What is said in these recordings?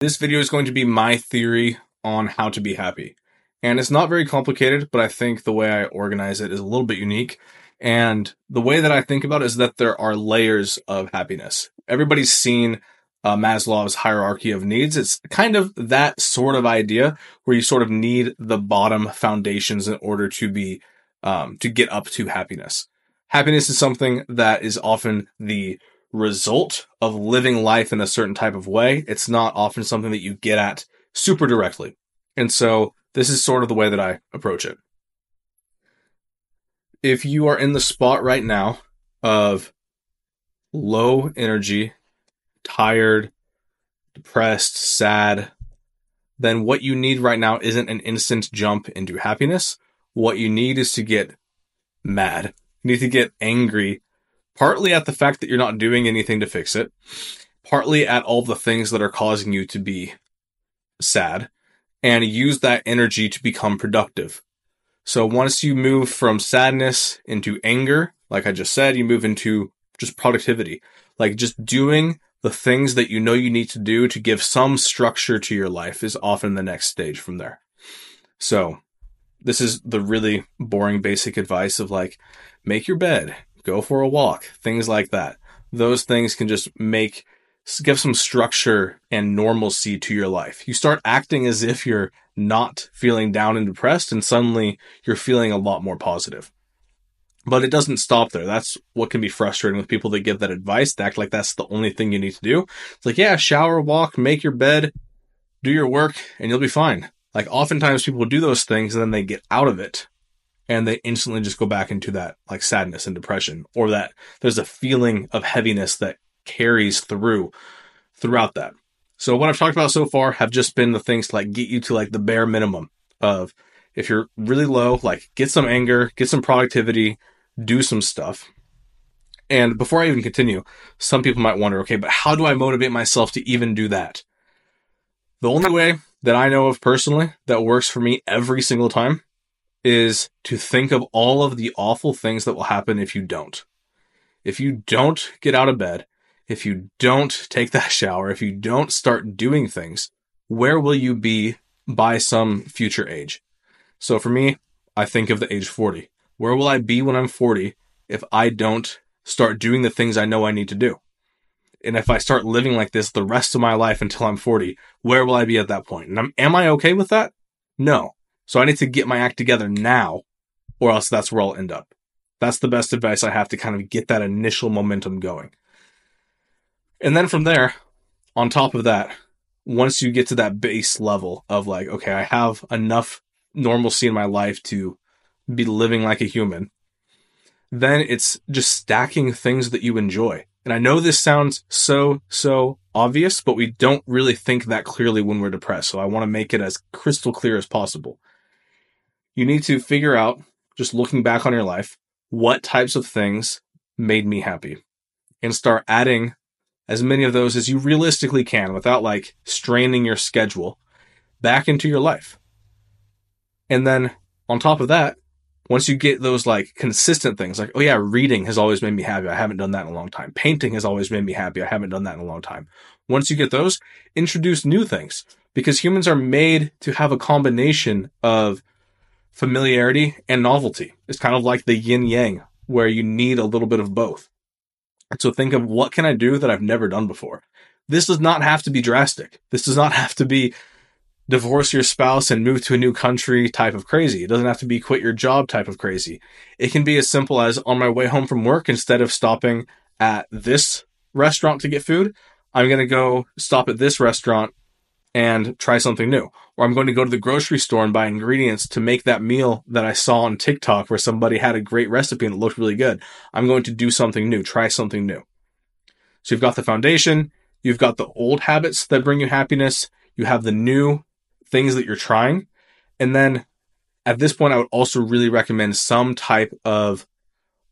This video is going to be my theory on how to be happy. And it's not very complicated, but I think the way I organize it is a little bit unique. And the way that I think about it is that there are layers of happiness. Everybody's seen uh, Maslow's hierarchy of needs. It's kind of that sort of idea where you sort of need the bottom foundations in order to be, um, to get up to happiness. Happiness is something that is often the result of living life in a certain type of way. It's not often something that you get at super directly. And so this is sort of the way that I approach it. If you are in the spot right now of low energy, tired, depressed, sad, then what you need right now isn't an instant jump into happiness. What you need is to get mad. You need to get angry partly at the fact that you're not doing anything to fix it, partly at all the things that are causing you to be sad, and use that energy to become productive. So once you move from sadness into anger, like I just said, you move into just productivity, like just doing the things that you know you need to do to give some structure to your life is often the next stage from there. So this is the really boring basic advice of like, make your bed, go for a walk, things like that. Those things can just make, give some structure and normalcy to your life. You start acting as if you're not feeling down and depressed and suddenly you're feeling a lot more positive. But it doesn't stop there. That's what can be frustrating with people that give that advice. They act like that's the only thing you need to do. It's like, yeah, shower, walk, make your bed, do your work, and you'll be fine. Like oftentimes people do those things and then they get out of it and they instantly just go back into that like sadness and depression or that there's a feeling of heaviness that carries through throughout that. So what I've talked about so far have just been the things to like get you to like the bare minimum of if you're really low, like get some anger, get some productivity, do some stuff. And before I even continue, some people might wonder, okay, but how do I motivate myself to even do that? The only way that I know of personally that works for me every single time is to think of all of the awful things that will happen if you don't. If you don't get out of bed, if you don't take that shower, if you don't start doing things, where will you be by some future age? So for me, I think of the age 40. Where will I be when I'm 40 if I don't start doing the things I know I need to do? And if I start living like this the rest of my life until I'm 40, where will I be at that point? And I'm, am I okay with that? No. So I need to get my act together now, or else that's where I'll end up. That's the best advice I have to kind of get that initial momentum going. And then from there, on top of that, once you get to that base level of like, okay, I have enough normalcy in my life to be living like a human, then it's just stacking things that you enjoy. And I know this sounds so, so obvious, but we don't really think that clearly when we're depressed. So I want to make it as crystal clear as possible you need to figure out, just looking back on your life, what types of things made me happy and start adding as many of those as you realistically can without like straining your schedule back into your life. And then on top of that, once you get those like consistent things, like, oh yeah, reading has always made me happy. I haven't done that in a long time. Painting has always made me happy. I haven't done that in a long time. Once you get those, introduce new things because humans are made to have a combination of familiarity and novelty. It's kind of like the yin yang, where you need a little bit of both. So think of what can I do that I've never done before? This does not have to be drastic. This does not have to be divorce your spouse and move to a new country type of crazy. It doesn't have to be quit your job type of crazy. It can be as simple as on my way home from work, instead of stopping at this restaurant to get food, I'm going to go stop at this restaurant and try something new. Or I'm going to go to the grocery store and buy ingredients to make that meal that I saw on TikTok where somebody had a great recipe and it looked really good. I'm going to do something new, try something new. So you've got the foundation, you've got the old habits that bring you happiness, you have the new things that you're trying. And then at this point, I would also really recommend some type of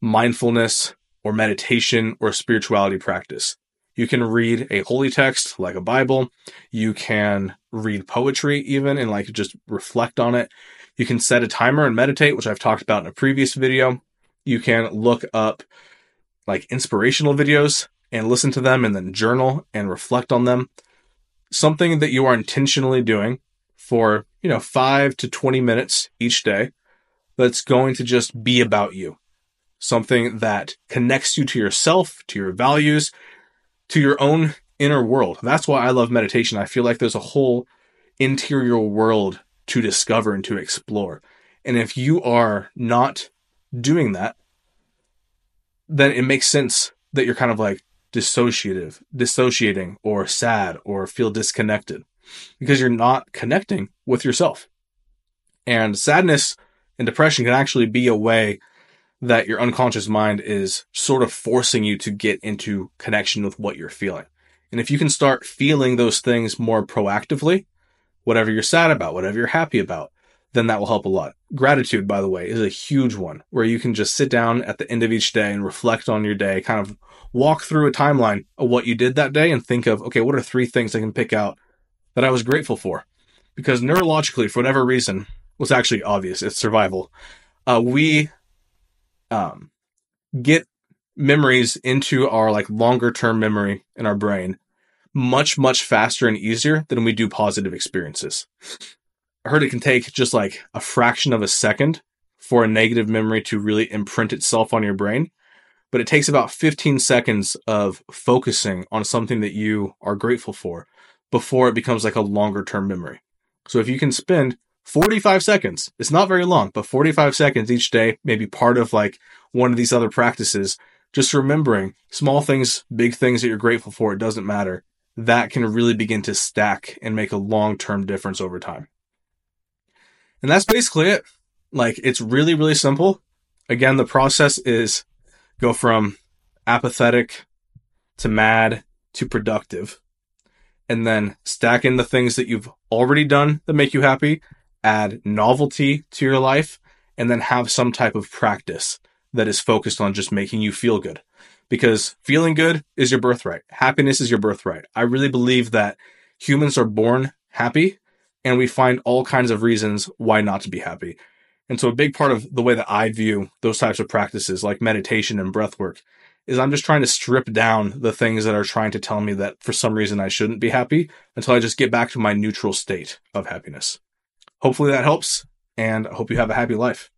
mindfulness or meditation or spirituality practice. You can read a holy text like a Bible. You can read poetry even and like just reflect on it. You can set a timer and meditate, which I've talked about in a previous video. You can look up like inspirational videos and listen to them and then journal and reflect on them. something that you are intentionally doing for, you know, five to 20 minutes each day that's going to just be about you. Something that connects you to yourself, to your values, to your own inner world. That's why I love meditation. I feel like there's a whole interior world to discover and to explore. And if you are not doing that, then it makes sense that you're kind of like dissociative, dissociating or sad or feel disconnected because you're not connecting with yourself. And sadness and depression can actually be a way that your unconscious mind is sort of forcing you to get into connection with what you're feeling. And if you can start feeling those things more proactively, whatever you're sad about, whatever you're happy about, then that will help a lot. Gratitude, by the way, is a huge one where you can just sit down at the end of each day and reflect on your day, kind of walk through a timeline of what you did that day and think of, okay, what are three things I can pick out that I was grateful for? Because neurologically, for whatever reason, was actually obvious. It's survival. Uh, we um, get memories into our like longer term memory in our brain much, much faster and easier than we do positive experiences. I heard it can take just like a fraction of a second for a negative memory to really imprint itself on your brain. But it takes about 15 seconds of focusing on something that you are grateful for before it becomes like a longer term memory. So if you can spend 45 seconds, it's not very long, but 45 seconds each day, maybe part of like one of these other practices, just remembering small things, big things that you're grateful for, it doesn't matter. That can really begin to stack and make a long term difference over time. And that's basically it. Like it's really, really simple. Again, the process is go from apathetic to mad to productive. And then stack in the things that you've already done that make you happy, add novelty to your life, and then have some type of practice that is focused on just making you feel good. Because feeling good is your birthright. Happiness is your birthright. I really believe that humans are born happy and we find all kinds of reasons why not to be happy. And so a big part of the way that I view those types of practices like meditation and breath work is I'm just trying to strip down the things that are trying to tell me that for some reason I shouldn't be happy until I just get back to my neutral state of happiness. Hopefully that helps and I hope you have a happy life.